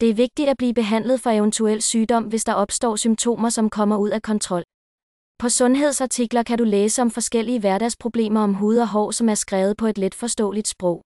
Det er vigtigt at blive behandlet for eventuel sygdom, hvis der opstår symptomer, som kommer ud af kontrol. På sundhedsartikler kan du læse om forskellige hverdagsproblemer om hud og hår, som er skrevet på et let forståeligt sprog.